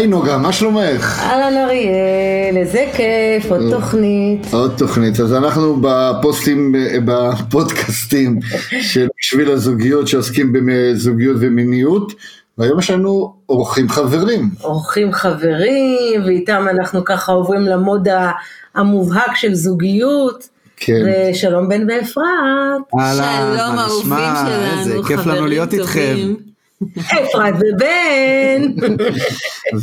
היי נוגה, מה שלומך? אהלן אריאל, איזה כיף, עוד תוכנית. עוד תוכנית, אז אנחנו בפוסטים, בפודקאסטים של בשביל הזוגיות שעוסקים בזוגיות ומיניות, והיום יש לנו אורחים חברים. אורחים חברים, ואיתם אנחנו ככה עוברים למוד המובהק של זוגיות. כן. ושלום בן ואפרת. אהלן, שלום אהובים? שלנו, איזה כיף לנו להיות איתכם. אפרת ובן.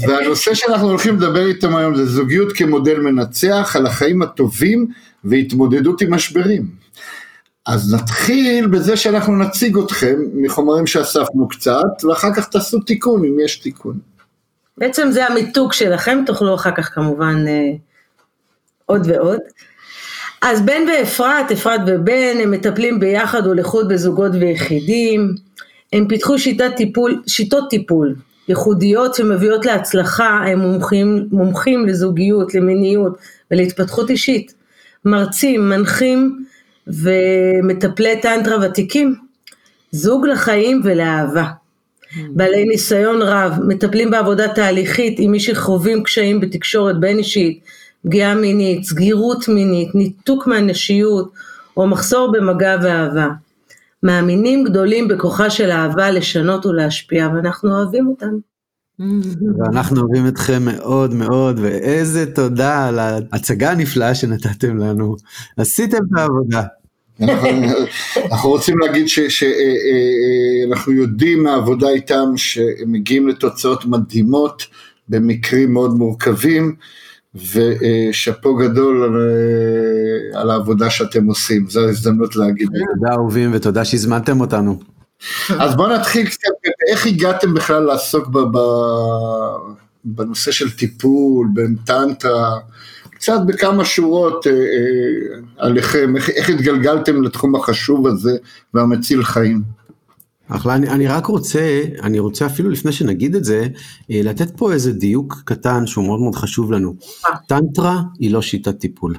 והנושא שאנחנו הולכים לדבר איתם היום זה זוגיות כמודל מנצח על החיים הטובים והתמודדות עם משברים. אז נתחיל בזה שאנחנו נציג אתכם מחומרים שאספנו קצת, ואחר כך תעשו תיקון אם יש תיקון. בעצם זה המיתוג שלכם, תוכלו אחר כך כמובן אה, עוד ועוד. אז בן ואפרת, אפרת ובן, הם מטפלים ביחד ולחוד בזוגות ויחידים. הם פיתחו שיטת טיפול, שיטות טיפול ייחודיות שמביאות להצלחה, הם מומחים, מומחים לזוגיות, למיניות ולהתפתחות אישית. מרצים, מנחים ומטפלי טנטרה ותיקים. זוג לחיים ולאהבה. בעלי ניסיון רב, מטפלים בעבודה תהליכית עם מי שחווים קשיים בתקשורת בין אישית, פגיעה מינית, סגירות מינית, ניתוק מהנשיות או מחסור במגע ואהבה. מאמינים גדולים בכוחה של אהבה לשנות ולהשפיע, ואנחנו אוהבים אותם. ואנחנו אוהבים אתכם מאוד מאוד, ואיזה תודה על ההצגה הנפלאה שנתתם לנו. עשיתם את העבודה. אנחנו, רוצים להגיד שאנחנו יודעים מהעבודה איתם שהם מגיעים לתוצאות מדהימות במקרים מאוד מורכבים. ושאפו גדול על, על העבודה שאתם עושים, זו ההזדמנות להגיד. תודה אהובים ותודה שהזמנתם אותנו. אז בואו נתחיל קצת, איך הגעתם בכלל לעסוק ב, ב, בנושא של טיפול, בין טנטרה, קצת בכמה שורות אה, אה, עליכם, איך, איך התגלגלתם לתחום החשוב הזה והמציל חיים. אחלה, אני, אני רק רוצה, אני רוצה אפילו לפני שנגיד את זה, לתת פה איזה דיוק קטן שהוא מאוד מאוד חשוב לנו. טנטרה היא לא שיטת טיפול.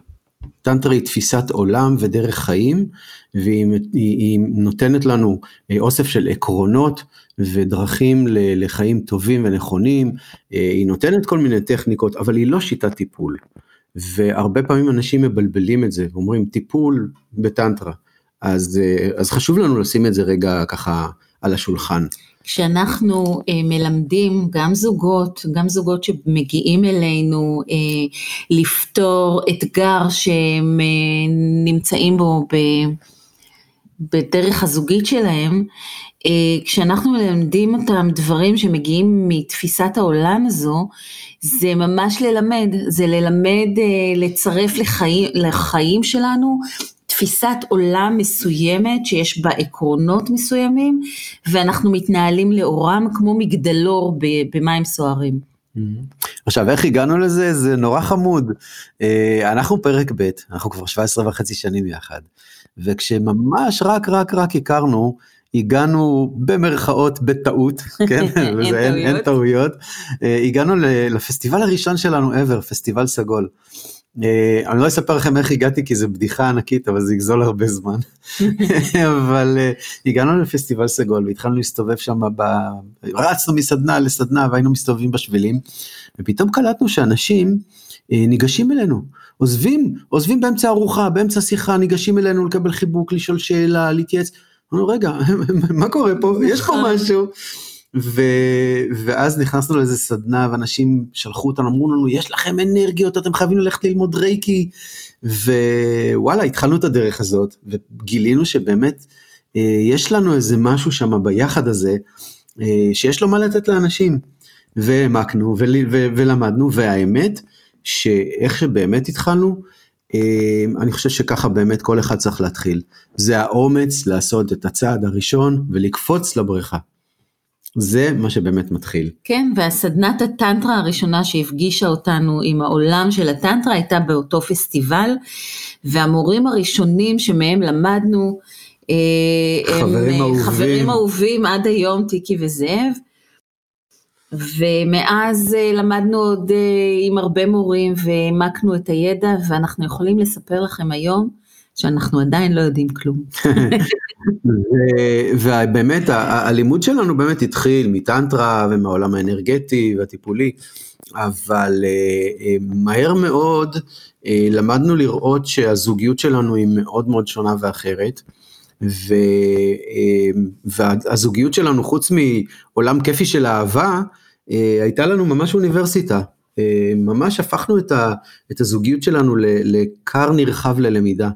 טנטרה היא תפיסת עולם ודרך חיים, והיא היא, היא נותנת לנו אוסף של עקרונות ודרכים לחיים טובים ונכונים, היא נותנת כל מיני טכניקות, אבל היא לא שיטת טיפול. והרבה פעמים אנשים מבלבלים את זה, ואומרים טיפול בטנטרה. אז, אז חשוב לנו לשים את זה רגע ככה על השולחן. כשאנחנו אה, מלמדים גם זוגות, גם זוגות שמגיעים אלינו אה, לפתור אתגר שהם אה, נמצאים בו ב, בדרך הזוגית שלהם, אה, כשאנחנו מלמדים אותם דברים שמגיעים מתפיסת העולם הזו, זה ממש ללמד, זה ללמד אה, לצרף לחיים, לחיים שלנו תפיסת עולם מסוימת שיש בה עקרונות מסוימים ואנחנו מתנהלים לאורם כמו מגדלור במים סוערים. עכשיו איך הגענו לזה? זה נורא חמוד. אנחנו פרק ב' אנחנו כבר 17 וחצי שנים יחד. וכשממש רק רק רק הכרנו הגענו במרכאות בטעות, כן, וזה אין, אין טעויות, הגענו לפסטיבל הראשון שלנו ever, פסטיבל סגול. Uh, אני לא אספר לכם איך הגעתי כי זו בדיחה ענקית אבל זה יגזול הרבה זמן אבל uh, הגענו לפסטיבל סגול והתחלנו להסתובב שם ב... רצנו מסדנה לסדנה והיינו מסתובבים בשבילים ופתאום קלטנו שאנשים uh, ניגשים אלינו עוזבים עוזבים באמצע ארוחה באמצע שיחה ניגשים אלינו לקבל חיבוק לשאול שאלה להתייעץ. אמרנו רגע מה קורה פה יש פה משהו. ו... ואז נכנסנו לאיזה סדנה ואנשים שלחו אותנו אמרו לנו יש לכם אנרגיות אתם חייבים ללכת ללמוד רייקי. ווואלה התחלנו את הדרך הזאת וגילינו שבאמת אה, יש לנו איזה משהו שם ביחד הזה אה, שיש לו מה לתת לאנשים. והעמקנו ול... ו... ולמדנו והאמת שאיך שבאמת התחלנו אה, אני חושב שככה באמת כל אחד צריך להתחיל. זה האומץ לעשות את הצעד הראשון ולקפוץ לבריכה. זה מה שבאמת מתחיל. כן, והסדנת הטנטרה הראשונה שהפגישה אותנו עם העולם של הטנטרה הייתה באותו פסטיבל, והמורים הראשונים שמהם למדנו, אה, חברים הם אהובים. חברים אהובים עד היום, טיקי וזאב. ומאז אה, למדנו עוד אה, עם הרבה מורים והעמקנו את הידע ואנחנו יכולים לספר לכם היום שאנחנו עדיין לא יודעים כלום. ובאמת הלימוד שלנו באמת התחיל מטנטרה ומהעולם האנרגטי והטיפולי, אבל אה, אה, מהר מאוד אה, למדנו לראות שהזוגיות שלנו היא מאוד מאוד שונה ואחרת. ו, והזוגיות שלנו חוץ מעולם כיפי של אהבה, אה, הייתה לנו ממש אוניברסיטה. ממש הפכנו את, הזוגיות שלנו לכר נרחב ללמידה.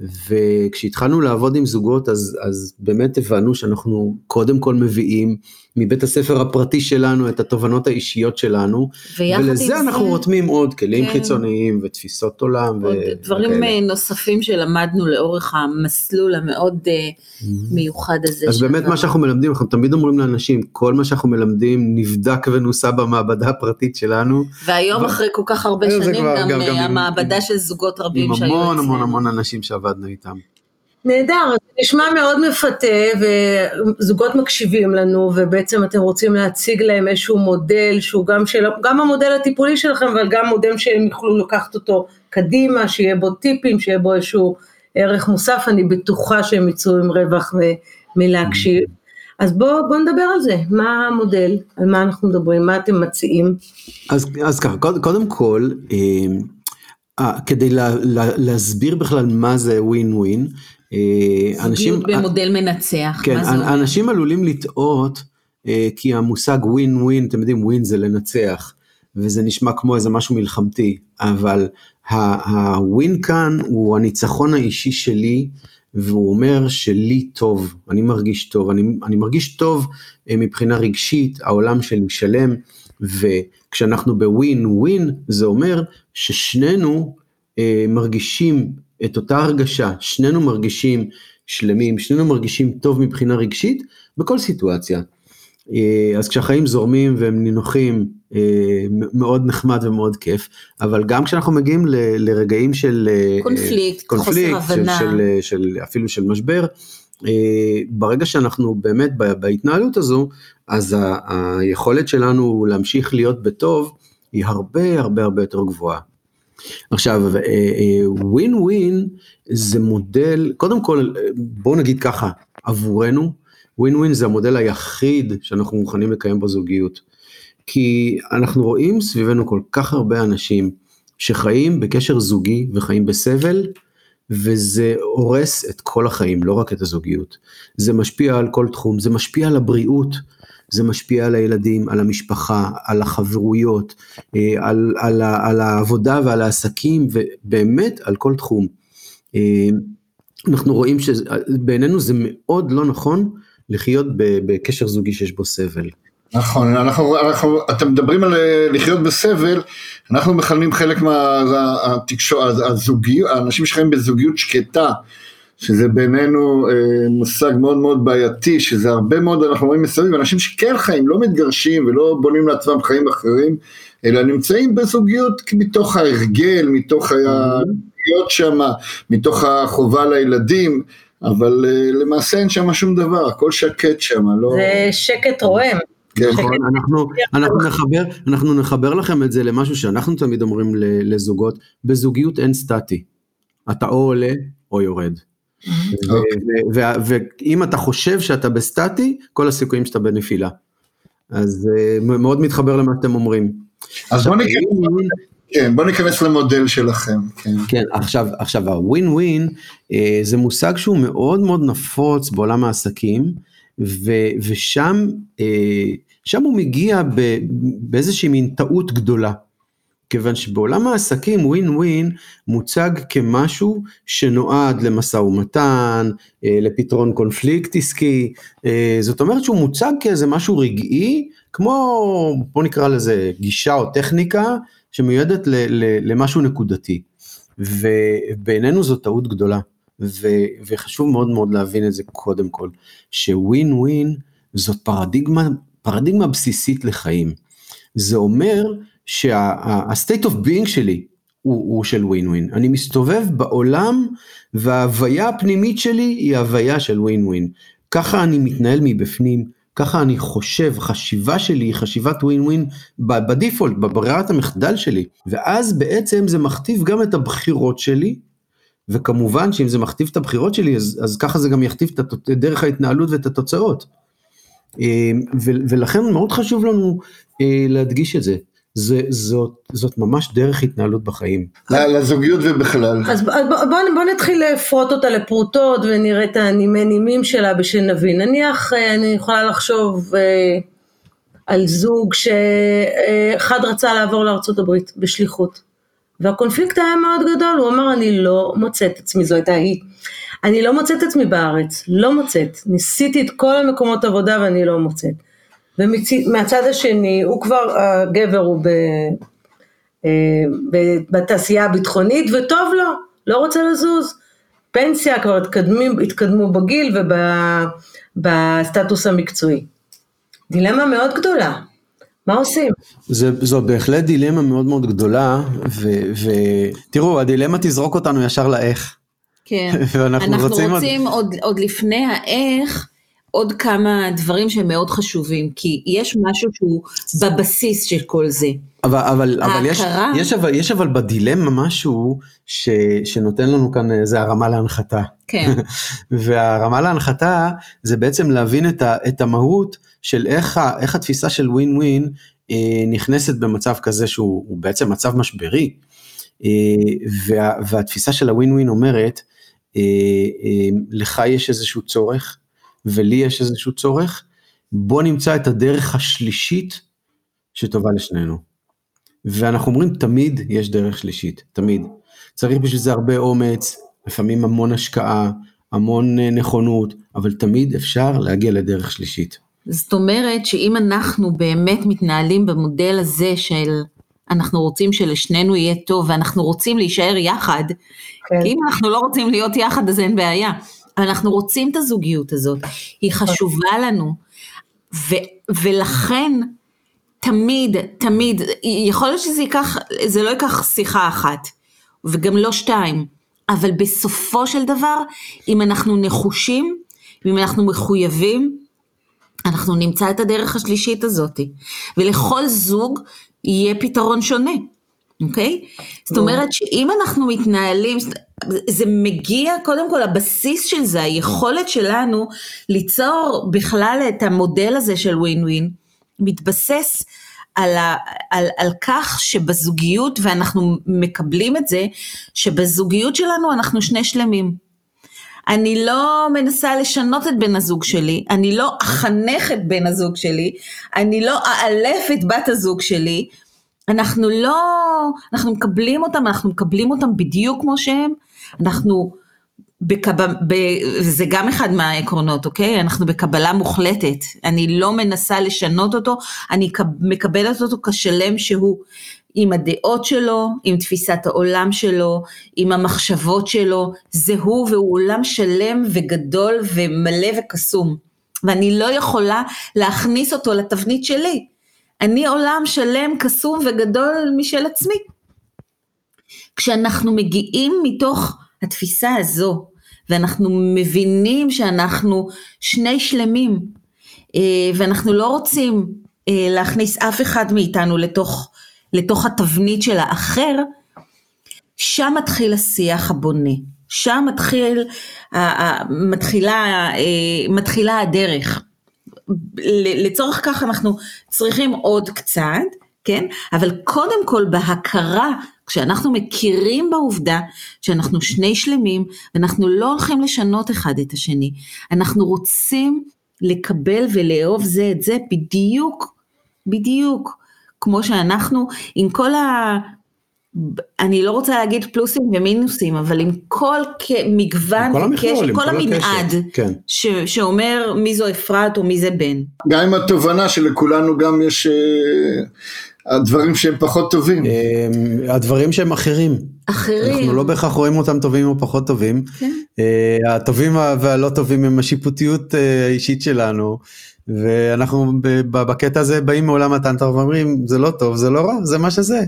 וכשהתחלנו לעבוד עם זוגות אז, אז באמת הבנו שאנחנו קודם כל מביאים מבית הספר הפרטי שלנו את התובנות האישיות שלנו, עם ולזה אנחנו זה, רותמים עוד כלים כן. חיצוניים ותפיסות עולם. עוד ו- דברים וכאלה. אה, נוספים שלמדנו לאורך המסלול המאוד אה, מיוחד הזה. אז באמת שעברנו. מה שאנחנו מלמדים, אנחנו תמיד אומרים לאנשים, כל מה שאנחנו מלמדים נבדק ונוסה במעבדה הפרטית שלנו, והיום ו- אחרי כל כך הרבה זה שנים, כבר- גם, גם- אה, גם עם- המעבדה עם- של זוגות רבים עם שהיו המון המון אצלנו. המון אנשים שעבדנו איתם. נהדר, זה נשמע מאוד מפתה וזוגות מקשיבים לנו ובעצם אתם רוצים להציג להם איזשהו מודל שהוא גם, של, גם המודל הטיפולי שלכם אבל גם מודל שהם יוכלו לקחת אותו קדימה, שיהיה בו טיפים, שיהיה בו איזשהו ערך מוסף, אני בטוחה שהם יצאו עם רווח מ- מלהקשיב. אז בואו בוא נדבר על זה, מה המודל, על מה אנחנו מדברים, מה אתם מציעים. אז, אז ככה, קודם, קודם כל, אה, אה, כדי לה, לה, להסביר בכלל מה זה ווין ווין, אנשים, זוגיות במודל מנצח, כן, מה זה אומר? אנשים עלולים לטעות, אה, כי המושג ווין ווין, אתם יודעים, ווין זה לנצח, וזה נשמע כמו איזה משהו מלחמתי, אבל הווין כאן הוא הניצחון האישי שלי, והוא אומר שלי טוב, אני מרגיש טוב, אני, אני מרגיש טוב אה, מבחינה רגשית, העולם שלי שלם, וכשאנחנו בווין ווין, זה אומר ששנינו אה, מרגישים את אותה הרגשה, שנינו מרגישים שלמים, שנינו מרגישים טוב מבחינה רגשית בכל סיטואציה. אה, אז כשהחיים זורמים והם נינוחים, אה, מאוד נחמד ומאוד כיף, אבל גם כשאנחנו מגיעים ל- לרגעים של אה, קונפליקט, קונפליקט, חוסר של, הבנה. של, של, של, אפילו של משבר, ברגע שאנחנו באמת בהתנהלות הזו, אז היכולת שלנו להמשיך להיות בטוב היא הרבה הרבה הרבה יותר גבוהה. עכשיו, ווין ווין זה מודל, קודם כל בואו נגיד ככה, עבורנו, ווין ווין זה המודל היחיד שאנחנו מוכנים לקיים בו זוגיות. כי אנחנו רואים סביבנו כל כך הרבה אנשים שחיים בקשר זוגי וחיים בסבל, וזה הורס את כל החיים, לא רק את הזוגיות. זה משפיע על כל תחום, זה משפיע על הבריאות, זה משפיע על הילדים, על המשפחה, על החברויות, אה, על, על, על העבודה ועל העסקים, ובאמת על כל תחום. אה, אנחנו רואים שבעינינו זה מאוד לא נכון לחיות בקשר זוגי שיש בו סבל. נכון, אנחנו, אנחנו, אתם מדברים על אה, לחיות בסבל, אנחנו מכנים חלק מהתקשורת, הזוגיות, האנשים שחיים בזוגיות שקטה, שזה בינינו אה, מושג מאוד מאוד בעייתי, שזה הרבה מאוד, אנחנו רואים מסביב, אנשים שכן חיים, לא מתגרשים ולא בונים לעצמם חיים אחרים, אלא נמצאים בזוגיות מתוך ההרגל, מתוך להיות שם, מתוך החובה לילדים, אבל אה, למעשה אין שם שום דבר, הכל שקט שם, לא... זה שקט רועם. כן. נכון, אנחנו, אנחנו, נחבר, אנחנו נחבר לכם את זה למשהו שאנחנו תמיד אומרים לזוגות, בזוגיות אין סטטי. אתה או עולה או יורד. ו- ואם אתה חושב שאתה בסטטי, כל הסיכויים שאתה בנפילה. אז אה, מאוד מתחבר למה שאתם אומרים. אז בוא ניכנס, כן, בוא ניכנס למודל שלכם, כן. כן, עכשיו, עכשיו הווין ווין אה, זה מושג שהוא מאוד מאוד נפוץ בעולם העסקים, ו, ושם אה, שם הוא מגיע ב, באיזושהי מין טעות גדולה. כיוון שבעולם העסקים ווין ווין מוצג כמשהו שנועד למשא ומתן, אה, לפתרון קונפליקט עסקי, אה, זאת אומרת שהוא מוצג כאיזה משהו רגעי, כמו בוא נקרא לזה גישה או טכניקה שמיועדת ל, ל, למשהו נקודתי. ובעינינו זו טעות גדולה, ו, וחשוב מאוד מאוד להבין את זה קודם כל, שווין ווין זאת פרדיגמה, פרדיגמה בסיסית לחיים. זה אומר שה-state of being שלי הוא, הוא של ווין ווין. אני מסתובב בעולם וההוויה הפנימית שלי היא הוויה של ווין ווין. ככה אני מתנהל מבפנים, ככה אני חושב, חשיבה שלי היא חשיבת ווין ווין בדיפולט, בברירת המחדל שלי. ואז בעצם זה מכתיב גם את הבחירות שלי, וכמובן שאם זה מכתיב את הבחירות שלי, אז, אז ככה זה גם יכתיב את דרך ההתנהלות ואת התוצאות. אה, ולכן מאוד חשוב לנו אה, להדגיש את זה. זה, זאת, זאת ממש דרך התנהלות בחיים. לזוגיות ובכלל. אז בוא, בוא, בוא נתחיל לפרוט אותה לפרוטות ונראה את הנימי נימים שלה בשנבין. נניח אה, אני יכולה לחשוב אה, על זוג שאחד רצה לעבור לארה"ב בשליחות. והקונפליקט היה מאוד גדול, הוא אמר אני לא מוצא את עצמי, זו הייתה היא. אני לא מוצאת את עצמי בארץ, לא מוצאת. ניסיתי את כל המקומות עבודה ואני לא מוצאת. ומהצד השני הוא כבר, הגבר הוא ב, אה, בתעשייה הביטחונית וטוב לו, לא רוצה לזוז. פנסיה כבר התקדמו, התקדמו בגיל ובסטטוס המקצועי. דילמה מאוד גדולה. מה עושים? זה, זו בהחלט דילמה מאוד מאוד גדולה, ותראו, הדילמה תזרוק אותנו ישר לאיך. כן, אנחנו רוצים, רוצים עוד... עוד, עוד לפני האיך, עוד כמה דברים שהם מאוד חשובים, כי יש משהו שהוא בבסיס של כל זה. אבל, אבל, אבל, יש, יש, אבל יש אבל בדילמה משהו ש, שנותן לנו כאן איזה הרמה להנחתה. כן. והרמה להנחתה זה בעצם להבין את, ה, את המהות של איך, ה, איך התפיסה של ווין ווין אה, נכנסת במצב כזה שהוא בעצם מצב משברי. אה, וה, והתפיסה של הווין ווין אומרת, אה, אה, לך יש איזשהו צורך, ולי יש איזשהו צורך, בוא נמצא את הדרך השלישית שטובה לשנינו. ואנחנו אומרים תמיד יש דרך שלישית, תמיד. צריך בשביל זה הרבה אומץ, לפעמים המון השקעה, המון אה, נכונות, אבל תמיד אפשר להגיע לדרך שלישית. זאת אומרת שאם אנחנו באמת מתנהלים במודל הזה של אנחנו רוצים שלשנינו יהיה טוב ואנחנו רוצים להישאר יחד, כן. כי אם אנחנו לא רוצים להיות יחד אז אין בעיה. אנחנו רוצים את הזוגיות הזאת, היא חשובה לנו, ו, ולכן תמיד, תמיד, יכול להיות שזה ייקח, זה לא ייקח שיחה אחת, וגם לא שתיים, אבל בסופו של דבר, אם אנחנו נחושים, ואם אנחנו מחויבים, אנחנו נמצא את הדרך השלישית הזאת, ולכל זוג יהיה פתרון שונה. אוקיי? זאת אומרת שאם אנחנו מתנהלים, זה מגיע קודם כל הבסיס של זה, היכולת שלנו ליצור בכלל את המודל הזה של ווין ווין, מתבסס על, ה, על, על כך שבזוגיות, ואנחנו מקבלים את זה, שבזוגיות שלנו אנחנו שני שלמים. אני לא מנסה לשנות את בן הזוג שלי, אני לא אחנך את בן הזוג שלי, אני לא אאלף את בת הזוג שלי, אנחנו לא, אנחנו מקבלים אותם, אנחנו מקבלים אותם בדיוק כמו שהם, אנחנו, בקב, ב, זה גם אחד מהעקרונות, אוקיי? אנחנו בקבלה מוחלטת, אני לא מנסה לשנות אותו, אני מקבלת אותו כשלם שהוא, עם הדעות שלו, עם תפיסת העולם שלו, עם המחשבות שלו, זה הוא והוא עולם שלם וגדול ומלא וקסום, ואני לא יכולה להכניס אותו לתבנית שלי. אני עולם שלם, קסום וגדול משל עצמי. כשאנחנו מגיעים מתוך התפיסה הזו, ואנחנו מבינים שאנחנו שני שלמים, אה, ואנחנו לא רוצים אה, להכניס אף אחד מאיתנו לתוך, לתוך התבנית של האחר, שם מתחיל השיח הבונה, שם מתחיל, מתחילה, אה, מתחילה הדרך. לצורך כך אנחנו צריכים עוד קצת, כן? אבל קודם כל בהכרה, כשאנחנו מכירים בעובדה שאנחנו שני שלמים, ואנחנו לא הולכים לשנות אחד את השני, אנחנו רוצים לקבל ולאהוב זה את זה בדיוק, בדיוק, כמו שאנחנו, עם כל ה... אני לא רוצה להגיד פלוסים ומינוסים, אבל עם כל מגוון וקשת, כל המנעד כן. ש, שאומר מי זו אפרת או מי זה בן. גם עם התובנה שלכולנו גם יש uh, הדברים שהם פחות טובים. Uh, הדברים שהם אחרים. אחרים. אנחנו לא בהכרח רואים אותם טובים או פחות טובים. כן. Uh, הטובים והלא טובים הם השיפוטיות האישית שלנו. ואנחנו בקטע הזה באים מעולם הטנטר ואומרים, זה לא טוב, זה לא רע, זה מה שזה.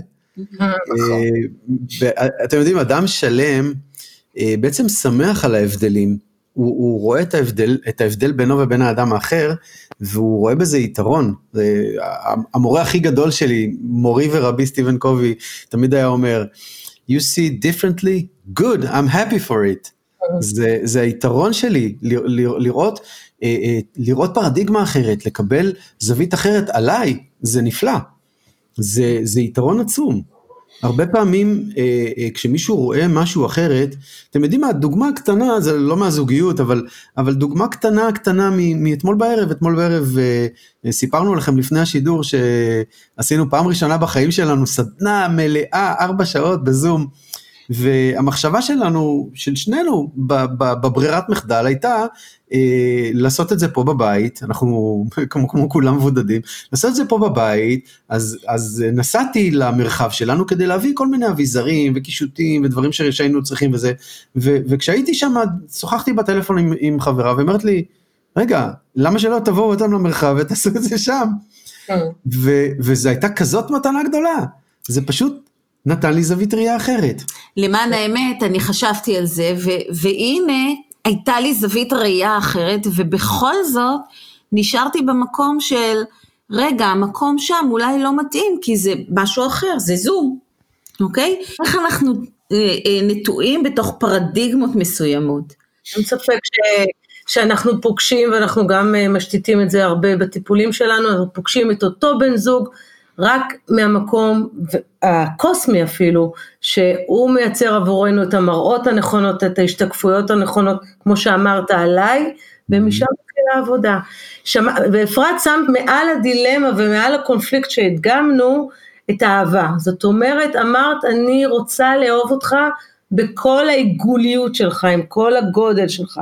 אתם יודעים, אדם שלם בעצם שמח על ההבדלים. הוא, הוא רואה את ההבדל, את ההבדל בינו ובין האדם האחר, והוא רואה בזה יתרון. זה, המורה הכי גדול שלי, מורי ורבי סטיבן קובי, תמיד היה אומר, you see differently, good, I'm happy for it. זה, זה היתרון שלי, לראות, אה, אה, לראות פרדיגמה אחרת, לקבל זווית אחרת עליי, זה נפלא. זה, זה יתרון עצום. הרבה פעמים אה, אה, כשמישהו רואה משהו אחרת, אתם יודעים מה, דוגמה קטנה, זה לא מהזוגיות, אבל, אבל דוגמה קטנה קטנה מאתמול בערב, אתמול בערב אה, סיפרנו לכם לפני השידור שעשינו פעם ראשונה בחיים שלנו סדנה מלאה, ארבע שעות בזום. והמחשבה שלנו, של שנינו, בברירת מחדל הייתה אה, לעשות את זה פה בבית, אנחנו כמו, כמו כולם מבודדים, לעשות את זה פה בבית, אז, אז נסעתי למרחב שלנו כדי להביא כל מיני אביזרים וקישוטים ודברים שהיינו צריכים וזה, ו, וכשהייתי שם שוחחתי בטלפון עם, עם חברה ואומרת לי, רגע, למה שלא תבואו אותם למרחב ותעשו את זה שם? כן. וזו הייתה כזאת מתנה גדולה, זה פשוט נתן לי זווית ראייה אחרת. למען האמת, אני חשבתי על זה, ו- והנה, הייתה לי זווית ראייה אחרת, ובכל זאת, נשארתי במקום של, רגע, המקום שם אולי לא מתאים, כי זה משהו אחר, זה זום, אוקיי? איך אנחנו אה, אה, נטועים בתוך פרדיגמות מסוימות? אין ספק ש... שאנחנו פוגשים, ואנחנו גם אה, משתיתים את זה הרבה בטיפולים שלנו, אנחנו פוגשים את אותו בן זוג, רק מהמקום הקוסמי אפילו, שהוא מייצר עבורנו את המראות הנכונות, את ההשתקפויות הנכונות, כמו שאמרת עליי, ומשם מתחילה העבודה. ואפרת שמת מעל הדילמה ומעל הקונפליקט שהדגמנו, את האהבה. זאת אומרת, אמרת, אני רוצה לאהוב אותך בכל העיגוליות שלך, עם כל הגודל שלך.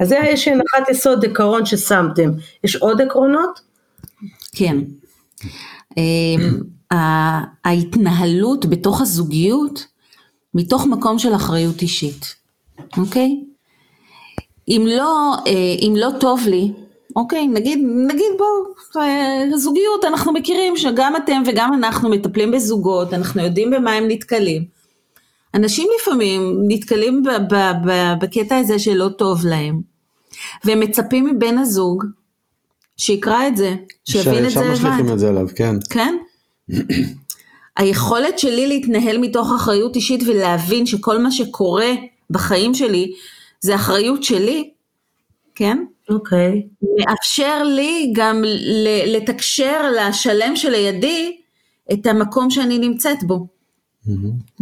אז זה יש הנחת יסוד עקרון ששמתם. יש עוד עקרונות? כן. אמ, ההתנהלות בתוך הזוגיות מתוך מקום של אחריות אישית, אוקיי? אם לא, אה, אם לא טוב לי, אוקיי, נגיד, נגיד בואו, אה, זוגיות, אנחנו מכירים שגם אתם וגם אנחנו מטפלים בזוגות, אנחנו יודעים במה הם נתקלים. אנשים לפעמים נתקלים בקטע הזה שלא טוב להם, והם מצפים מבן הזוג שיקרא את זה, שיבין את זה לבד. שם משליכים את זה עליו, כן. כן? היכולת שלי להתנהל מתוך אחריות אישית ולהבין שכל מה שקורה בחיים שלי זה אחריות שלי, כן? אוקיי. Okay. מאפשר לי גם לתקשר לשלם שלידי את המקום שאני נמצאת בו.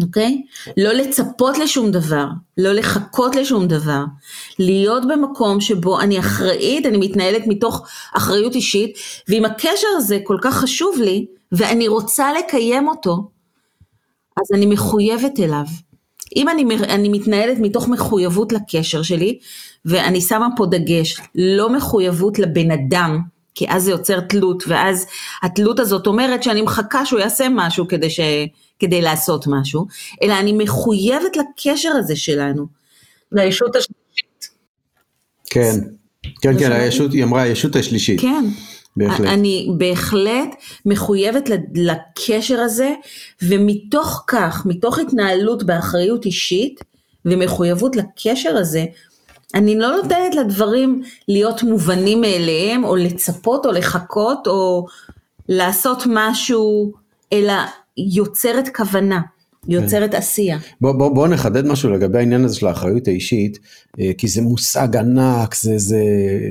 אוקיי? Okay? לא לצפות לשום דבר, לא לחכות לשום דבר, להיות במקום שבו אני אחראית, אני מתנהלת מתוך אחריות אישית, ואם הקשר הזה כל כך חשוב לי, ואני רוצה לקיים אותו, אז אני מחויבת אליו. אם אני, אני מתנהלת מתוך מחויבות לקשר שלי, ואני שמה פה דגש, לא מחויבות לבן אדם, כי אז זה יוצר תלות, ואז התלות הזאת אומרת שאני מחכה שהוא יעשה משהו כדי ש... כדי לעשות משהו, אלא אני מחויבת לקשר הזה שלנו. לישות השלישית. כן, כן, כן, הישות, היא אמרה הישות השלישית. כן. בהחלט. אני בהחלט מחויבת לקשר הזה, ומתוך כך, מתוך התנהלות באחריות אישית ומחויבות לקשר הזה, אני לא נותנת לדברים להיות מובנים מאליהם, או לצפות, או לחכות, או לעשות משהו, אלא יוצרת כוונה. יוצרת כן. עשייה. בוא, בוא, בוא נחדד משהו לגבי העניין הזה של האחריות האישית, אה, כי זה מושג ענק, זה, זה,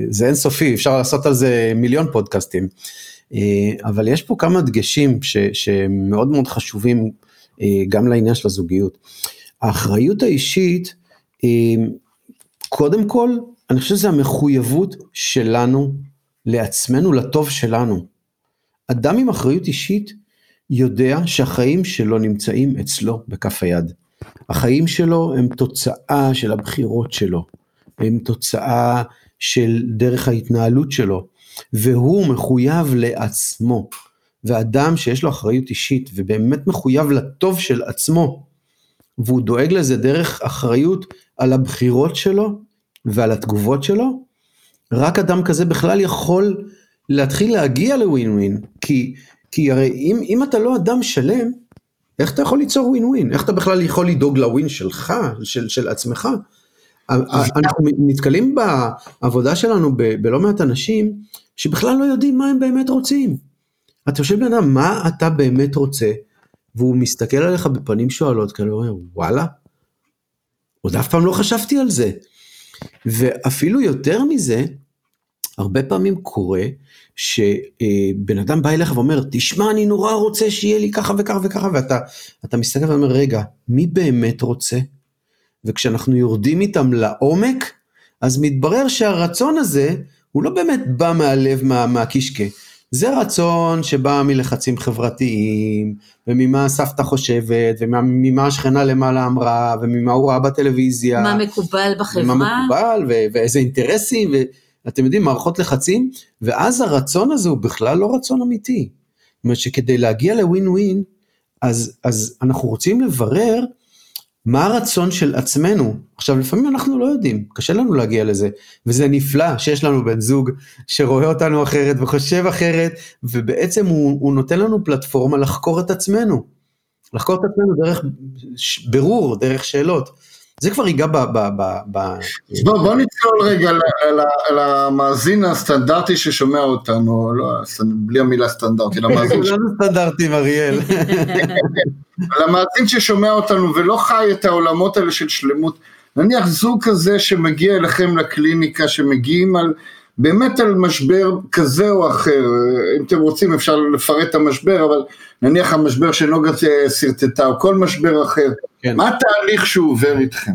זה אינסופי, אפשר לעשות על זה מיליון פודקאסטים. אה, אבל יש פה כמה דגשים ש, שמאוד מאוד חשובים אה, גם לעניין של הזוגיות. האחריות האישית, קודם כל, אני חושב שזה המחויבות שלנו לעצמנו, לטוב שלנו. אדם עם אחריות אישית, יודע שהחיים שלו נמצאים אצלו בכף היד. החיים שלו הם תוצאה של הבחירות שלו, הם תוצאה של דרך ההתנהלות שלו, והוא מחויב לעצמו. ואדם שיש לו אחריות אישית ובאמת מחויב לטוב של עצמו, והוא דואג לזה דרך אחריות על הבחירות שלו ועל התגובות שלו, רק אדם כזה בכלל יכול להתחיל להגיע לווין ווין, כי, כי הרי אם, אם אתה לא אדם שלם, איך אתה יכול ליצור ווין ווין? איך אתה בכלל יכול לדאוג לווין שלך, של, של עצמך? אנחנו נתקלים בעבודה שלנו ב, בלא מעט אנשים שבכלל לא יודעים מה הם באמת רוצים. אתה יושב בן אדם, מה אתה באמת רוצה? והוא מסתכל עליך בפנים שואלות כאלה, הוא אומר, וואלה, עוד אף פעם לא חשבתי על זה. ואפילו יותר מזה, הרבה פעמים קורה שבן אדם בא אליך ואומר, תשמע, אני נורא רוצה שיהיה לי ככה וככה וככה, ואתה מסתכל ואומר, רגע, מי באמת רוצה? וכשאנחנו יורדים איתם לעומק, אז מתברר שהרצון הזה, הוא לא באמת בא מהלב, מה, מהקישקע. זה רצון שבא מלחצים חברתיים, וממה הסבתא חושבת, וממה השכנה למעלה אמרה, וממה הוא ראה בטלוויזיה. מה מקובל בחברה. מה מקובל, ו- ואיזה אינטרסים, ואתם יודעים, מערכות לחצים, ואז הרצון הזה הוא בכלל לא רצון אמיתי. זאת אומרת שכדי להגיע לווין ווין, אז, אז אנחנו רוצים לברר מה הרצון של עצמנו? עכשיו לפעמים אנחנו לא יודעים, קשה לנו להגיע לזה, וזה נפלא שיש לנו בן זוג שרואה אותנו אחרת וחושב אחרת, ובעצם הוא, הוא נותן לנו פלטפורמה לחקור את עצמנו, לחקור את עצמנו דרך ברור, דרך שאלות. זה כבר ייגע ב... ב, ב, ב בוא, בוא נצלול רגע למאזין הסטנדרטי ששומע אותנו, לא, בלי המילה סטנדרטי, למאזין... כולנו סטנדרטים, אריאל. למאזין ששומע אותנו ולא חי את העולמות האלה של שלמות, נניח זוג כזה שמגיע אליכם לקליניקה, שמגיעים על... באמת על משבר כזה או אחר, אם אתם רוצים אפשר לפרט את המשבר, אבל נניח המשבר שנוגה שרטטה או כל משבר אחר, כן. מה התהליך שהוא עובר איתכם?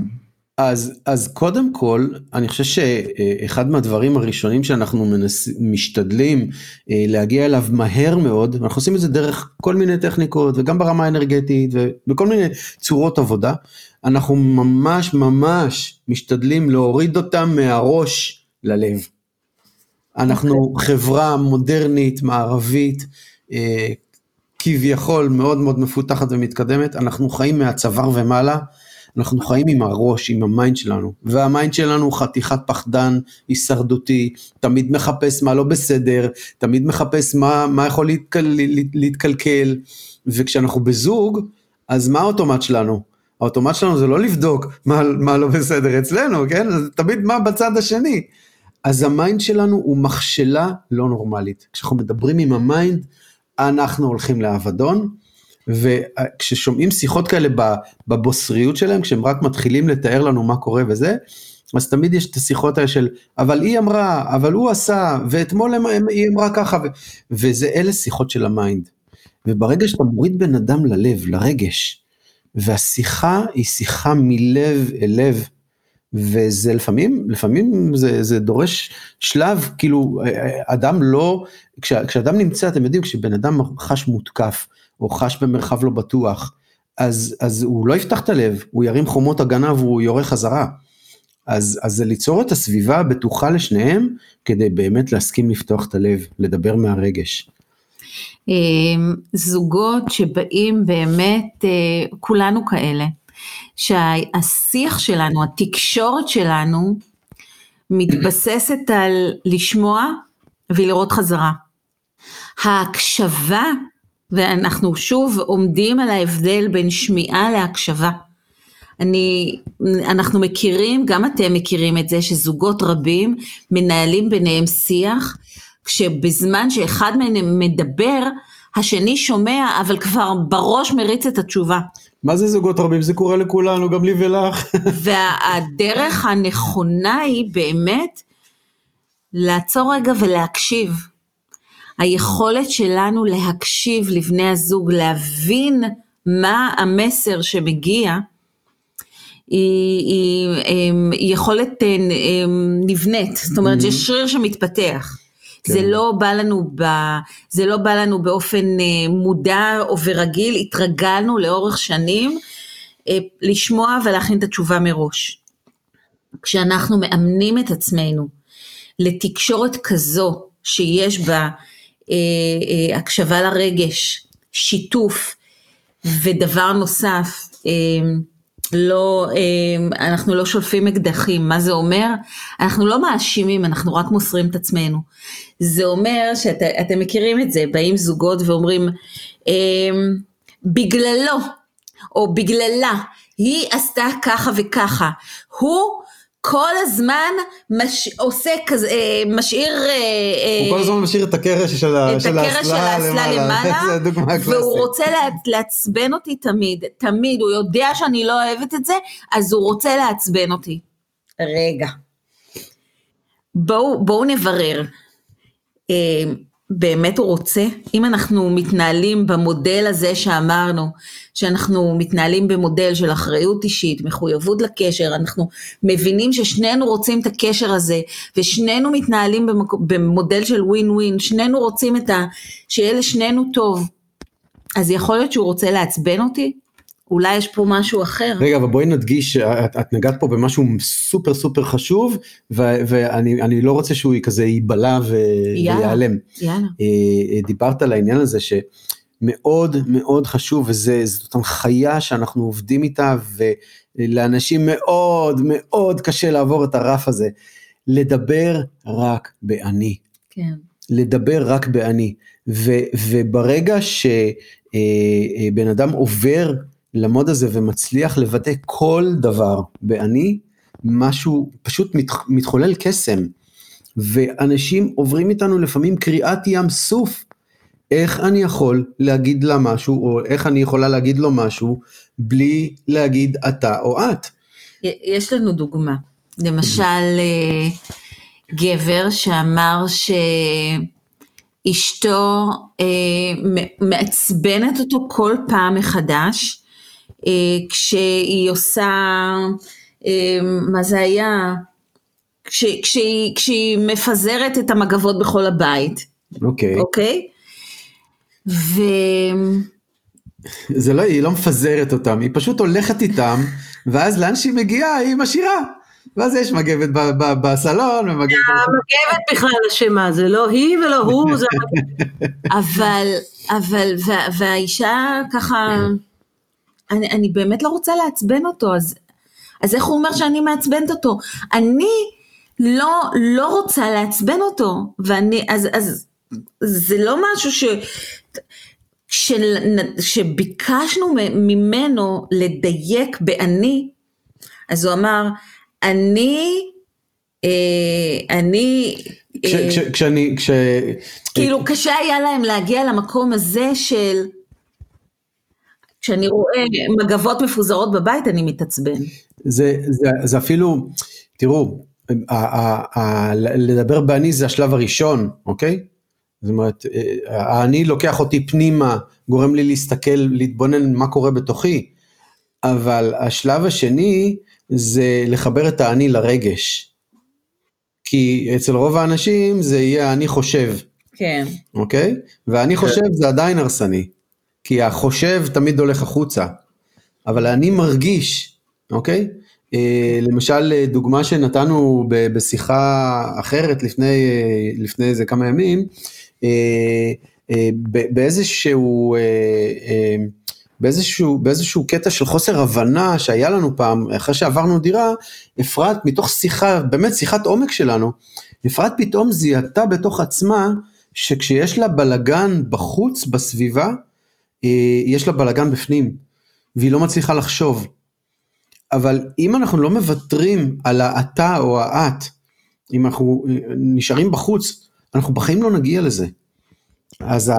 אז, אז קודם כל, אני חושב שאחד מהדברים הראשונים שאנחנו מנס, משתדלים אה, להגיע אליו מהר מאוד, אנחנו עושים את זה דרך כל מיני טכניקות וגם ברמה האנרגטית ובכל מיני צורות עבודה, אנחנו ממש ממש משתדלים להוריד אותם מהראש ללב. אנחנו אוקיי. חברה מודרנית, מערבית, אה, כביכול מאוד מאוד מפותחת ומתקדמת, אנחנו חיים מהצוואר ומעלה, אנחנו חיים עם הראש, עם ה mind שלנו, וה mind שלנו הוא חתיכת פחדן, הישרדותי, תמיד מחפש מה לא בסדר, תמיד מחפש מה, מה יכול להתקל, להתקלקל, וכשאנחנו בזוג, אז מה האוטומט שלנו? האוטומט שלנו זה לא לבדוק מה, מה לא בסדר אצלנו, כן? זה תמיד מה בצד השני. אז ה mind שלנו הוא מכשלה לא נורמלית. כשאנחנו מדברים עם ה mind, אנחנו הולכים לאבדון, וכששומעים שיחות כאלה בבוסריות שלהם, כשהם רק מתחילים לתאר לנו מה קורה וזה, אז תמיד יש את השיחות האלה של, אבל היא אמרה, אבל הוא עשה, ואתמול היא אמרה ככה, ו... וזה אלה שיחות של ה mind. וברגע שאתה מוריד בן אדם ללב, לרגש, והשיחה היא שיחה מלב אל לב, וזה לפעמים, לפעמים זה, זה דורש שלב, כאילו, אדם לא, כש, כשאדם נמצא, אתם יודעים, כשבן אדם חש מותקף, או חש במרחב לא בטוח, אז, אז הוא לא יפתח את הלב, הוא ירים חומות הגנה והוא יורה חזרה. אז, אז זה ליצור את הסביבה הבטוחה לשניהם, כדי באמת להסכים לפתוח את הלב, לדבר מהרגש. אמ, זוגות שבאים באמת, אה, כולנו כאלה, שהשיח שלנו, התקשורת שלנו, מתבססת על לשמוע ולראות חזרה. ההקשבה, ואנחנו שוב עומדים על ההבדל בין שמיעה להקשבה. אני, אנחנו מכירים, גם אתם מכירים את זה, שזוגות רבים מנהלים ביניהם שיח, כשבזמן שאחד מהם מדבר, השני שומע, אבל כבר בראש מריץ את התשובה. מה זה זוגות רבים? זה קורה לכולנו, גם לי ולך. והדרך הנכונה היא באמת לעצור רגע ולהקשיב. היכולת שלנו להקשיב לבני הזוג, להבין מה המסר שמגיע, היא, היא, היא יכולת אה, נבנית, זאת אומרת, mm-hmm. זה שריר שמתפתח. כן. זה, לא בא לנו ב, זה לא בא לנו באופן אה, מודע או ברגיל, התרגלנו לאורך שנים אה, לשמוע ולהכין את התשובה מראש. כשאנחנו מאמנים את עצמנו לתקשורת כזו שיש בה אה, הקשבה לרגש, שיתוף, ודבר נוסף, לא, אה, אנחנו לא שולפים אקדחים, מה זה אומר? אנחנו לא מאשימים, אנחנו רק מוסרים את עצמנו. זה אומר שאתם מכירים את זה, באים זוגות ואומרים, אה, בגללו, או בגללה, היא עשתה ככה וככה, הוא כל הזמן מש, עושה כזה, אה, משאיר... אה, הוא כל הזמן משאיר את הקרש של האסלה למעלה, והוא רוצה לעצבן אותי תמיד, תמיד, הוא יודע שאני לא אוהבת את זה, אז הוא רוצה לעצבן אותי. רגע, בואו בוא נברר. באמת הוא רוצה? אם אנחנו מתנהלים במודל הזה שאמרנו, שאנחנו מתנהלים במודל של אחריות אישית, מחויבות לקשר, אנחנו מבינים ששנינו רוצים את הקשר הזה, ושנינו מתנהלים במק... במודל של ווין ווין, שנינו רוצים את ה... שיהיה לשנינו טוב, אז יכול להיות שהוא רוצה לעצבן אותי? אולי יש פה משהו אחר. רגע, אבל בואי נדגיש, את, את נגעת פה במשהו סופר סופר חשוב, ו, ואני לא רוצה שהוא כזה ייבלע ויעלם. יאללה. אה, דיברת על העניין הזה שמאוד מאוד חשוב, וזאת הנחיה שאנחנו עובדים איתה, ולאנשים מאוד מאוד קשה לעבור את הרף הזה. לדבר רק באני. כן. לדבר רק באני. ו, וברגע שבן אדם עובר למוד הזה ומצליח לבטא כל דבר באני, משהו, פשוט מת, מתחולל קסם. ואנשים עוברים איתנו לפעמים קריאת ים סוף. איך אני יכול להגיד לה משהו, או איך אני יכולה להגיד לו משהו, בלי להגיד אתה או את. יש לנו דוגמה. למשל, אה, גבר שאמר שאשתו אה, מעצבנת אותו כל פעם מחדש, כשהיא עושה, אה, מה זה היה? כש, כשהיא, כשהיא מפזרת את המגבות בכל הבית. אוקיי. Okay. אוקיי? Okay? ו... זה לא, היא לא מפזרת אותם, היא פשוט הולכת איתם, ואז לאן שהיא מגיעה היא משאירה. ואז יש מגבת בסלון ומגבת... המגבת בכלל אשמה, זה לא היא ולא הוא, זה... אבל, אבל, והאישה ככה... אני, אני באמת לא רוצה לעצבן אותו, אז, אז איך הוא אומר שאני מעצבנת אותו? אני לא, לא רוצה לעצבן אותו, ואני, אז, אז זה לא משהו ש... כשביקשנו ממנו לדייק באני, אז הוא אמר, אני, אה, אני, כש, אה, כש, כשאני, כש... כאילו קשה היה להם להגיע למקום הזה של כשאני רואה מגבות מפוזרות בבית, אני מתעצבן. זה, זה, זה אפילו, תראו, ה, ה, ה, לדבר באני זה השלב הראשון, אוקיי? זאת אומרת, האני לוקח אותי פנימה, גורם לי להסתכל, להתבונן מה קורה בתוכי, אבל השלב השני זה לחבר את האני לרגש. כי אצל רוב האנשים זה יהיה אני חושב. כן. אוקיי? ואני חושב זה עדיין הרסני. כי החושב תמיד הולך החוצה, אבל אני מרגיש, אוקיי? אה, למשל, דוגמה שנתנו בשיחה אחרת לפני, אה, לפני איזה כמה ימים, אה, באיזשהו, באיזשהו, באיזשהו קטע של חוסר הבנה שהיה לנו פעם, אחרי שעברנו דירה, אפרת מתוך שיחה, באמת שיחת עומק שלנו, אפרת פתאום זיהתה בתוך עצמה שכשיש לה בלגן בחוץ, בסביבה, אה, יש לה בלאגן בפנים, והיא לא מצליחה לחשוב. אבל אם אנחנו לא מוותרים על האתה או האט, אם אנחנו אה, נשארים בחוץ, אנחנו בחיים לא נגיע לזה. אז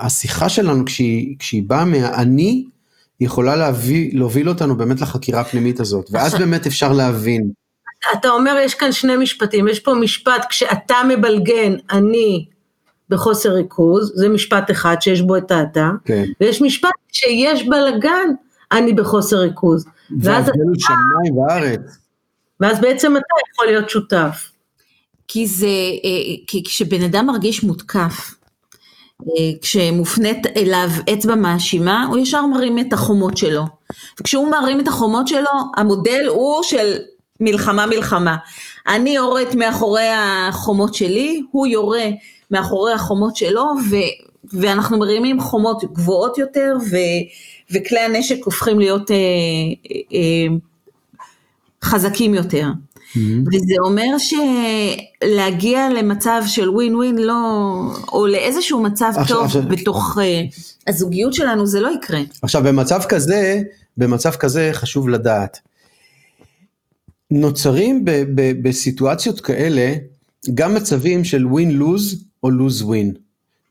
השיחה שלנו כשהיא, כשהיא באה מהאני, יכולה להביא, להוביל אותנו באמת לחקירה הפנימית הזאת, ואז באמת אפשר להבין. אתה אומר יש כאן שני משפטים, יש פה משפט כשאתה מבלגן, אני בחוסר ריכוז, זה משפט אחד שיש בו את האתה, כן. ויש משפט שיש בלאגן, אני בחוסר ריכוז. ואז שמיים וארץ. ואז בעצם אתה יכול להיות שותף. כי זה, אה, כי כשבן אדם מרגיש מותקף, אה, כשמופנית אליו אצבע מאשימה, הוא ישר מרים את החומות שלו. וכשהוא מרים את החומות שלו, המודל הוא של מלחמה מלחמה. אני יורדת מאחורי החומות שלי, הוא יורה מאחורי החומות שלו, ו, ואנחנו מרימים חומות גבוהות יותר, ו, וכלי הנשק הופכים להיות אה, אה, חזקים יותר. Mm-hmm. וזה אומר שלהגיע למצב של ווין ווין לא, או לאיזשהו מצב עכשיו, טוב עכשיו, בתוך uh, הזוגיות שלנו, זה לא יקרה. עכשיו במצב כזה, במצב כזה חשוב לדעת, נוצרים ב, ב, בסיטואציות כאלה גם מצבים של ווין לוז או לוז ווין.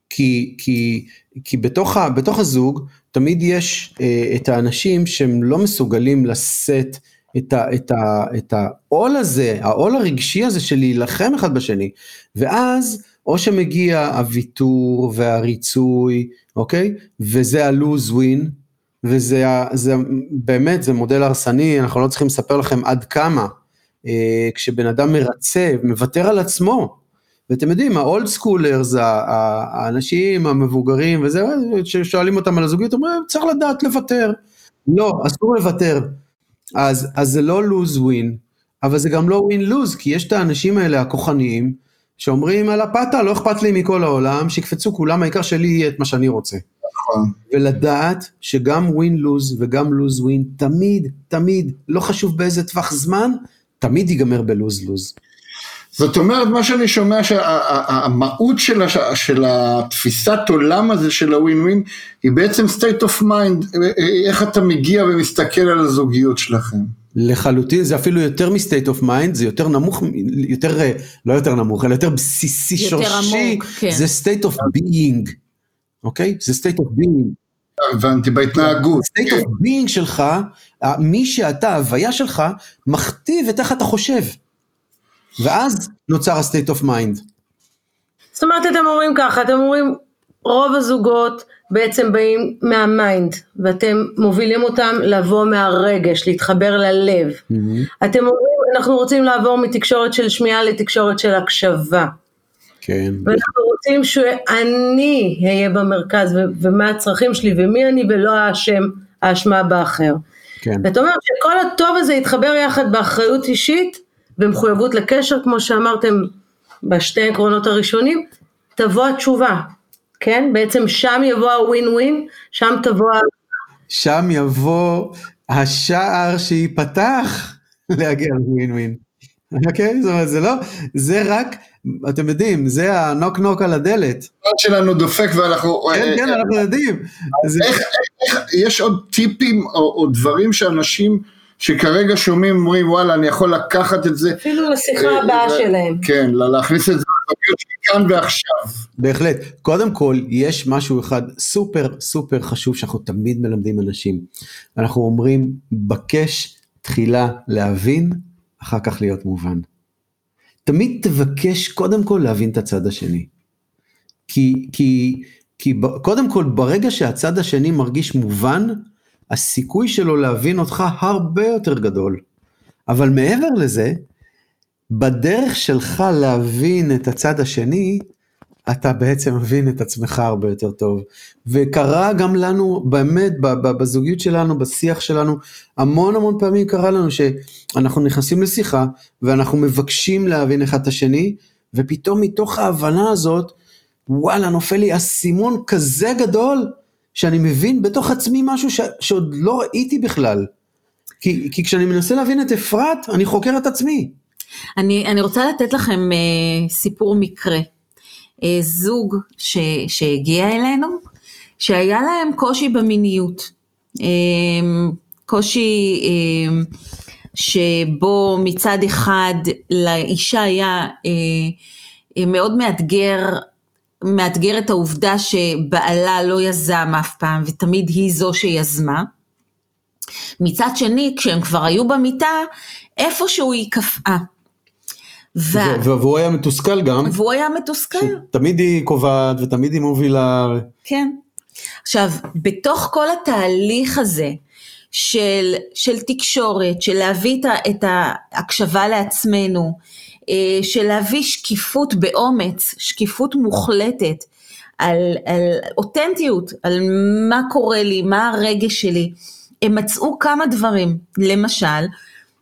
כי, כי, כי בתוך, ה, בתוך הזוג תמיד יש אה, את האנשים שהם לא מסוגלים לשאת את, ה, את, ה, את העול הזה, העול הרגשי הזה של להילחם אחד בשני, ואז או שמגיע הוויתור והריצוי, אוקיי? וזה ה lose win, וזה זה, באמת, זה מודל הרסני, אנחנו לא צריכים לספר לכם עד כמה, אה, כשבן אדם מרצה, מוותר על עצמו, ואתם יודעים, ה old schoolers, האנשים המבוגרים וזה, ששואלים אותם על הזוגיות, אומרים, צריך לדעת לוותר. לא, אסור לוותר. אז, אז זה לא לוז ווין, אבל זה גם לא ווין לוז, כי יש את האנשים האלה הכוחניים, שאומרים על הפאטה, לא אכפת לי מכל העולם, שיקפצו כולם, העיקר שלי יהיה את מה שאני רוצה. נכון. ולדעת שגם ווין לוז וגם לוז ווין, תמיד, תמיד, לא חשוב באיזה טווח זמן, תמיד ייגמר בלוז לוז. זאת אומרת, מה שאני שומע, שהמהות של, הש, של התפיסת עולם הזה של הווין ווין, היא בעצם state of mind, איך אתה מגיע ומסתכל על הזוגיות שלכם. לחלוטין, זה אפילו יותר מ-state of mind, זה יותר נמוך, יותר, לא יותר נמוך, אלא יותר בסיסי, יותר שורשי, עמוק, כן. זה state of being, אוקיי? זה state of being. הבנתי, בהתנהגות. state of being שלך, מי שאתה, ההוויה שלך, מכתיב את איך אתה חושב. ואז נוצר ה-state of mind. זאת אומרת, אתם אומרים ככה, אתם אומרים, רוב הזוגות בעצם באים מהמיינד, ואתם מובילים אותם לבוא מהרגש, להתחבר ללב. Mm-hmm. אתם אומרים, אנחנו רוצים לעבור מתקשורת של שמיעה לתקשורת של הקשבה. כן. ואנחנו רוצים שאני אהיה במרכז, ו- ומה הצרכים שלי, ומי אני ולא האשם, האשמה באחר. כן. ואתה אומר שכל הטוב הזה יתחבר יחד באחריות אישית, ומחויבות לקשר, כמו שאמרתם בשתי עקרונות הראשונים, תבוא התשובה, כן? בעצם שם יבוא הווין ווין, שם תבוא... שם יבוא השער שייפתח להגיע לווין ווין. אוקיי? זאת אומרת, זה לא, זה רק, אתם יודעים, זה הנוק נוק על הדלת. שלנו דופק ואנחנו... כן, כן, אנחנו יודעים. יש עוד טיפים או דברים שאנשים... שכרגע שומעים, אומרים וואלה אני יכול לקחת את זה. אפילו לשיחה אה, הבאה שלהם. כן, להכניס את זה כאן ועכשיו. בהחלט. קודם כל, יש משהו אחד סופר סופר חשוב שאנחנו תמיד מלמדים אנשים. אנחנו אומרים, בקש תחילה להבין, אחר כך להיות מובן. תמיד תבקש קודם כל להבין את הצד השני. כי, כי, כי קודם כל, ברגע שהצד השני מרגיש מובן, הסיכוי שלו להבין אותך הרבה יותר גדול. אבל מעבר לזה, בדרך שלך להבין את הצד השני, אתה בעצם מבין את עצמך הרבה יותר טוב. וקרה גם לנו, באמת, בזוגיות שלנו, בשיח שלנו, המון המון פעמים קרה לנו שאנחנו נכנסים לשיחה, ואנחנו מבקשים להבין אחד את השני, ופתאום מתוך ההבנה הזאת, וואלה, נופל לי אסימון כזה גדול, שאני מבין בתוך עצמי משהו ש, שעוד לא ראיתי בכלל. כי, כי כשאני מנסה להבין את אפרת, אני חוקר את עצמי. אני, אני רוצה לתת לכם אה, סיפור מקרה. אה, זוג ש, שהגיע אלינו, שהיה להם קושי במיניות. אה, קושי אה, שבו מצד אחד לאישה היה אה, אה, מאוד מאתגר מאתגר את העובדה שבעלה לא יזם אף פעם ותמיד היא זו שיזמה. מצד שני, כשהם כבר היו במיטה, איפשהו היא קפאה. ו... והוא היה מתוסכל גם. והוא היה מתוסכל. תמיד היא קובעת ותמיד היא מובילה. כן. עכשיו, בתוך כל התהליך הזה של, של תקשורת, של להביא את ההקשבה לעצמנו, של להביא שקיפות באומץ, שקיפות מוחלטת, על, על אותנטיות, על מה קורה לי, מה הרגש שלי. הם מצאו כמה דברים, למשל,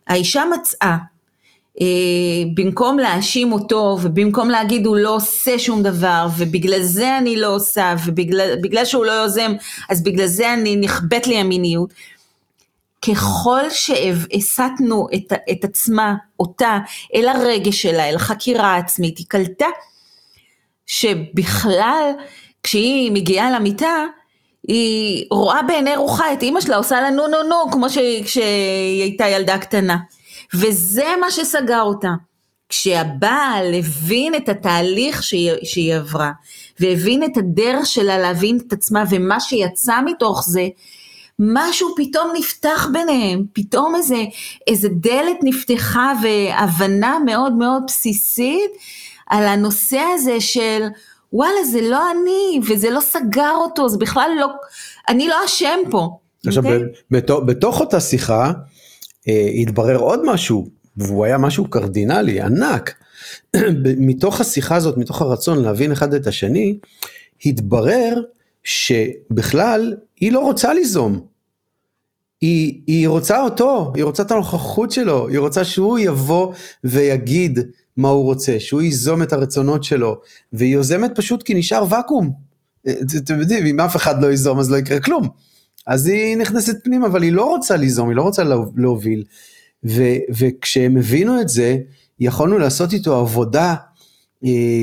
האישה מצאה אה, במקום להאשים אותו ובמקום להגיד הוא לא עושה שום דבר ובגלל זה אני לא עושה ובגלל שהוא לא יוזם אז בגלל זה אני נכבאת לי המיניות, ככל שהסטנו את, את עצמה, אותה, אל הרגש שלה, אל החקירה העצמית, היא קלטה שבכלל כשהיא מגיעה למיטה, היא רואה בעיני רוחה את אימא שלה עושה לה נו נו נו כמו כשהיא הייתה ילדה קטנה. וזה מה שסגר אותה. כשהבעל הבין את התהליך שהיא, שהיא עברה, והבין את הדרך שלה להבין את עצמה ומה שיצא מתוך זה, משהו פתאום נפתח ביניהם, פתאום איזה, איזה דלת נפתחה והבנה מאוד מאוד בסיסית על הנושא הזה של וואלה זה לא אני וזה לא סגר אותו, זה בכלל לא, אני לא אשם פה. עכשיו okay? אוקיי? בתוך, בתוך אותה שיחה אה, התברר עוד משהו, והוא היה משהו קרדינלי, ענק. מתוך השיחה הזאת, מתוך הרצון להבין אחד את השני, התברר שבכלל היא לא רוצה ליזום. היא, היא רוצה אותו, היא רוצה את הנוכחות שלו, היא רוצה שהוא יבוא ויגיד מה הוא רוצה, שהוא ייזום את הרצונות שלו, והיא יוזמת פשוט כי נשאר ואקום. אה, אתם יודעים, אם אף אחד לא ייזום אז לא יקרה כלום. אז היא נכנסת פנימה, אבל היא לא רוצה ליזום, היא לא רוצה להוביל. ו, וכשהם הבינו את זה, יכולנו לעשות איתו עבודה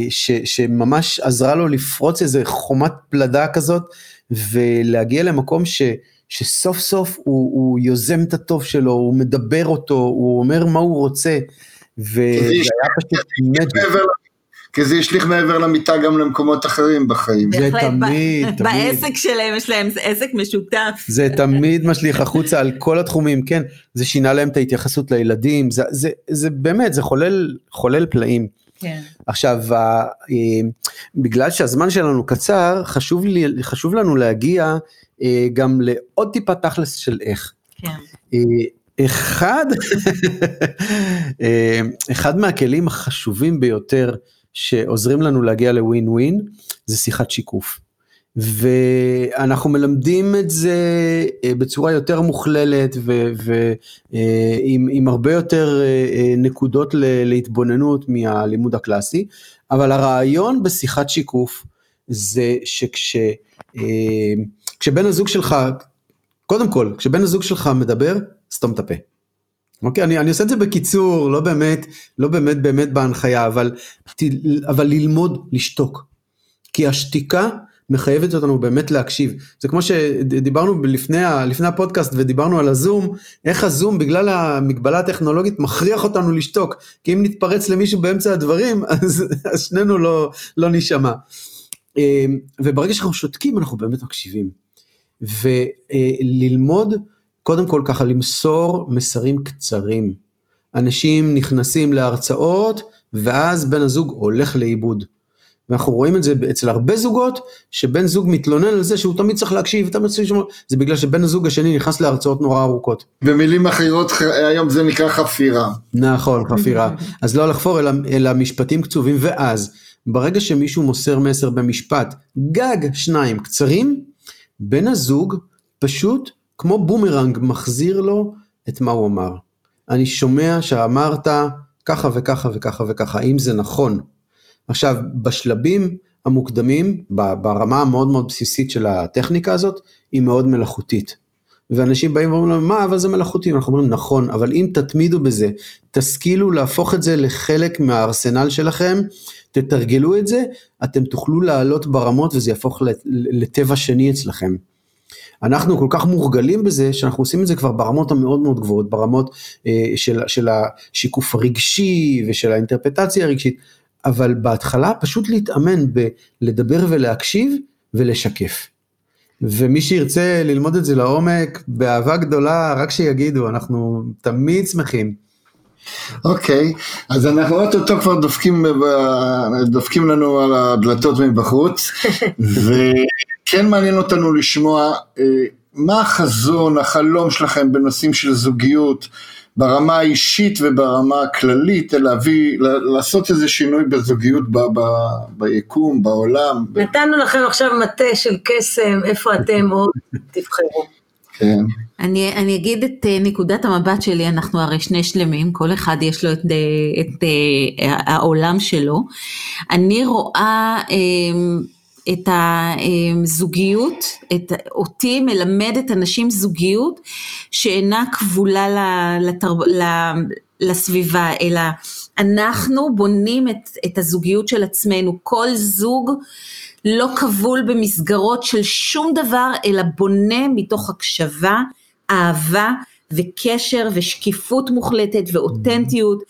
ש, שממש עזרה לו לפרוץ איזה חומת פלדה כזאת, ולהגיע למקום ש, שסוף סוף הוא, הוא יוזם את הטוב שלו, הוא מדבר אותו, הוא אומר מה הוא רוצה, וזה היה פשוט מג'יק. כי זה השליך מעבר למיטה גם למקומות אחרים בחיים. זה תמיד, תמיד. בעסק שלהם יש להם עסק משותף. זה תמיד משליך החוצה על כל התחומים, כן, זה שינה להם את ההתייחסות לילדים, זה, זה, זה באמת, זה חולל, חולל פלאים. כן. עכשיו, אה, בגלל שהזמן שלנו קצר, חשוב, לי, חשוב לנו להגיע אה, גם לעוד טיפה תכלס של איך. כן. אה, אחד, אחד מהכלים החשובים ביותר שעוזרים לנו להגיע לווין ווין, זה שיחת שיקוף. ואנחנו מלמדים את זה אה, בצורה יותר מוכללת ועם אה, הרבה יותר אה, נקודות להתבוננות מהלימוד הקלאסי, אבל הרעיון בשיחת שיקוף זה שכשבן הזוג שלך, קודם כל, כשבן הזוג שלך מדבר, סתום את הפה. אוקיי, אני, אני עושה את זה בקיצור, לא באמת, לא באמת באמת בהנחיה, אבל, אבל ללמוד לשתוק. כי השתיקה מחייבת אותנו באמת להקשיב. זה כמו שדיברנו לפני, לפני הפודקאסט ודיברנו על הזום, איך הזום בגלל המגבלה הטכנולוגית מכריח אותנו לשתוק. כי אם נתפרץ למישהו באמצע הדברים, אז, אז שנינו לא, לא נשמע. אמ, וברגע שאנחנו שותקים אנחנו באמת מקשיבים. וללמוד קודם כל ככה למסור מסרים קצרים. אנשים נכנסים להרצאות ואז בן הזוג הולך לאיבוד. ואנחנו רואים את זה אצל הרבה זוגות, שבן זוג מתלונן על זה שהוא תמיד צריך להקשיב, תמיד צריך לשמוע, זה בגלל שבן הזוג השני נכנס להרצאות נורא ארוכות. במילים אחרות היום זה נקרא חפירה. נכון, חפירה. אז לא לחפור אלא, אלא משפטים קצובים, ואז ברגע שמישהו מוסר מסר במשפט, גג שניים קצרים, בן הזוג פשוט כמו בומרנג מחזיר לו את מה הוא אמר. אני שומע שאמרת ככה וככה וככה וככה, האם זה נכון? עכשיו, בשלבים המוקדמים, ברמה המאוד מאוד בסיסית של הטכניקה הזאת, היא מאוד מלאכותית. ואנשים באים ואומרים לנו, מה, אבל זה מלאכותי, אנחנו אומרים, נכון, אבל אם תתמידו בזה, תשכילו להפוך את זה לחלק מהארסנל שלכם, תתרגלו את זה, אתם תוכלו לעלות ברמות וזה יהפוך לטבע שני אצלכם. אנחנו כל כך מורגלים בזה שאנחנו עושים את זה כבר ברמות המאוד מאוד גבוהות, ברמות אה, של, של השיקוף הרגשי ושל האינטרפטציה הרגשית, אבל בהתחלה פשוט להתאמן בלדבר ולהקשיב ולשקף. ומי שירצה ללמוד את זה לעומק, באהבה גדולה, רק שיגידו, אנחנו תמיד שמחים. אוקיי, okay, אז אנחנו אוטוטו כבר דופקים, דופקים לנו על הדלתות מבחוץ, וכן מעניין אותנו לשמוע אה, מה החזון, החלום שלכם בנושאים של זוגיות, ברמה האישית וברמה הכללית, להביא, לעשות איזה שינוי בזוגיות ב, ב, ביקום, בעולם. נתנו לכם עכשיו מטה של קסם, איפה אתם עוד תבחרו. כן. אני, אני אגיד את אה, נקודת המבט שלי, אנחנו הרי שני שלמים, כל אחד יש לו את, אה, את, את העולם שלו. אני רואה את הזוגיות, את, אותי מלמדת אנשים זוגיות שאינה כבולה לתרב, לסביבה, אלא אנחנו בונים את, את הזוגיות של עצמנו, כל זוג לא כבול במסגרות של שום דבר, אלא בונה מתוך הקשבה, אהבה וקשר ושקיפות מוחלטת ואותנטיות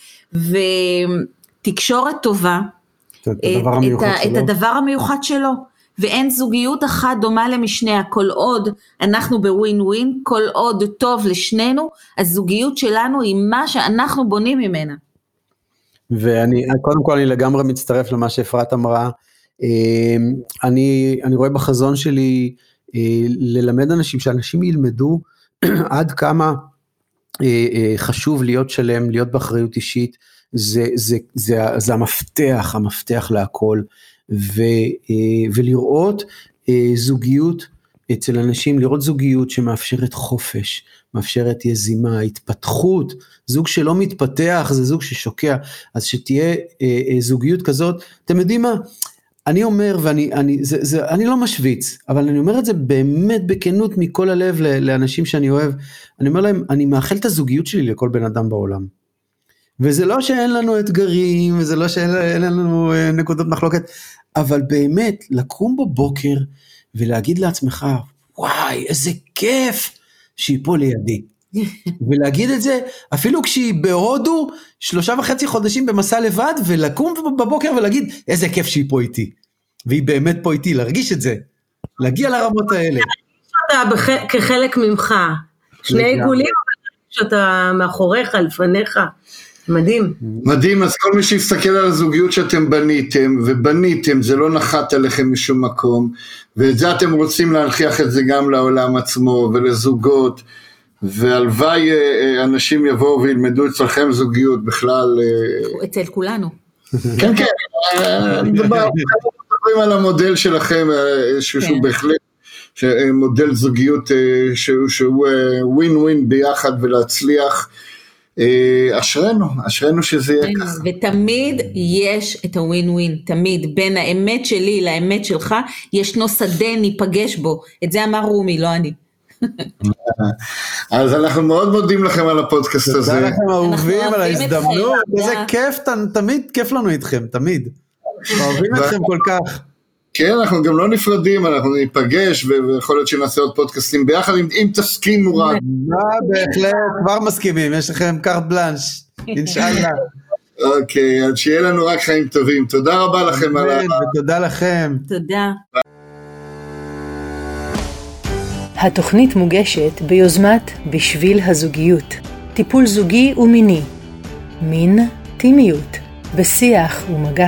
ותקשורת טובה, את הדבר את, שלו. את הדבר המיוחד שלו. ואין זוגיות אחת דומה למשניה, כל עוד אנחנו בווין ווין, כל עוד טוב לשנינו, הזוגיות שלנו היא מה שאנחנו בונים ממנה. ואני, קודם כל אני לגמרי מצטרף למה שאפרת אמרה. אמ, אני, אני רואה בחזון שלי אה, ללמד אנשים, שאנשים ילמדו עד כמה אה, אה, חשוב להיות שלם, להיות באחריות אישית, זה, זה, זה, זה המפתח, המפתח להכל, ו, ולראות זוגיות אצל אנשים, לראות זוגיות שמאפשרת חופש, מאפשרת יזימה, התפתחות, זוג שלא מתפתח זה זוג ששוקע, אז שתהיה זוגיות כזאת, אתם יודעים מה? אני אומר, ואני אני, זה, זה, אני לא משוויץ, אבל אני אומר את זה באמת בכנות מכל הלב לאנשים שאני אוהב. אני אומר להם, אני מאחל את הזוגיות שלי לכל בן אדם בעולם. וזה לא שאין לנו אתגרים, וזה לא שאין לנו אה, נקודות מחלוקת, אבל באמת, לקום בבוקר ולהגיד לעצמך, וואי, איזה כיף שהיא פה לידי. ולהגיד את זה אפילו כשהיא בהודו שלושה וחצי חודשים במסע לבד ולקום בבוקר ולהגיד איזה כיף שהיא פה איתי. והיא באמת פה איתי, להרגיש את זה, להגיע לרמות האלה. אתה בח... כחלק ממך, שני עיגולים שאתה מאחוריך, לפניך, מדהים. מדהים, אז כל מי שיסתכל על הזוגיות שאתם בניתם, ובניתם, זה לא נחת עליכם משום מקום, ואת זה אתם רוצים להנכיח את זה גם לעולם עצמו ולזוגות. והלוואי אה, אה, אנשים יבואו וילמדו אצלכם זוגיות בכלל. אה, אצל כולנו. כן, כן, מדברים על המודל שלכם, שהוא כן. בהחלט מודל זוגיות שהוא ווין ווין ביחד ולהצליח. אשרינו, אשרינו שזה יהיה ככה. ותמיד יש את הווין ווין, תמיד, בין האמת שלי לאמת שלך, ישנו שדה ניפגש בו, את זה אמר רומי, לא אני. אז אנחנו מאוד מודים לכם על הפודקאסט הזה. תודה לכם אהובים על ההזדמנות, איזה כיף, תמיד כיף לנו איתכם, תמיד. אוהבים אתכם כל כך. כן, אנחנו גם לא נפרדים, אנחנו ניפגש, ויכול להיות שנעשה עוד פודקאסטים ביחד, אם תסכימו רק. בהחלט, כבר מסכימים, יש לכם קארט בלאנש, אינשאללה. אוקיי, אז שיהיה לנו רק חיים טובים. תודה רבה לכם על ה... ותודה לכם. תודה. התוכנית מוגשת ביוזמת בשביל הזוגיות, טיפול זוגי ומיני, מין, טימיות, בשיח ומגע,